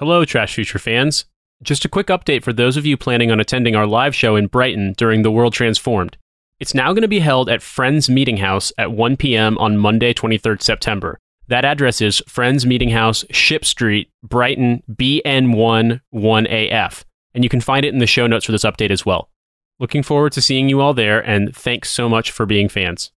Hello, Trash Future fans. Just a quick update for those of you planning on attending our live show in Brighton during The World Transformed. It's now going to be held at Friends Meeting House at 1 p.m. on Monday, 23rd September. That address is Friends Meeting House, Ship Street, Brighton, BN1 1AF. And you can find it in the show notes for this update as well. Looking forward to seeing you all there, and thanks so much for being fans.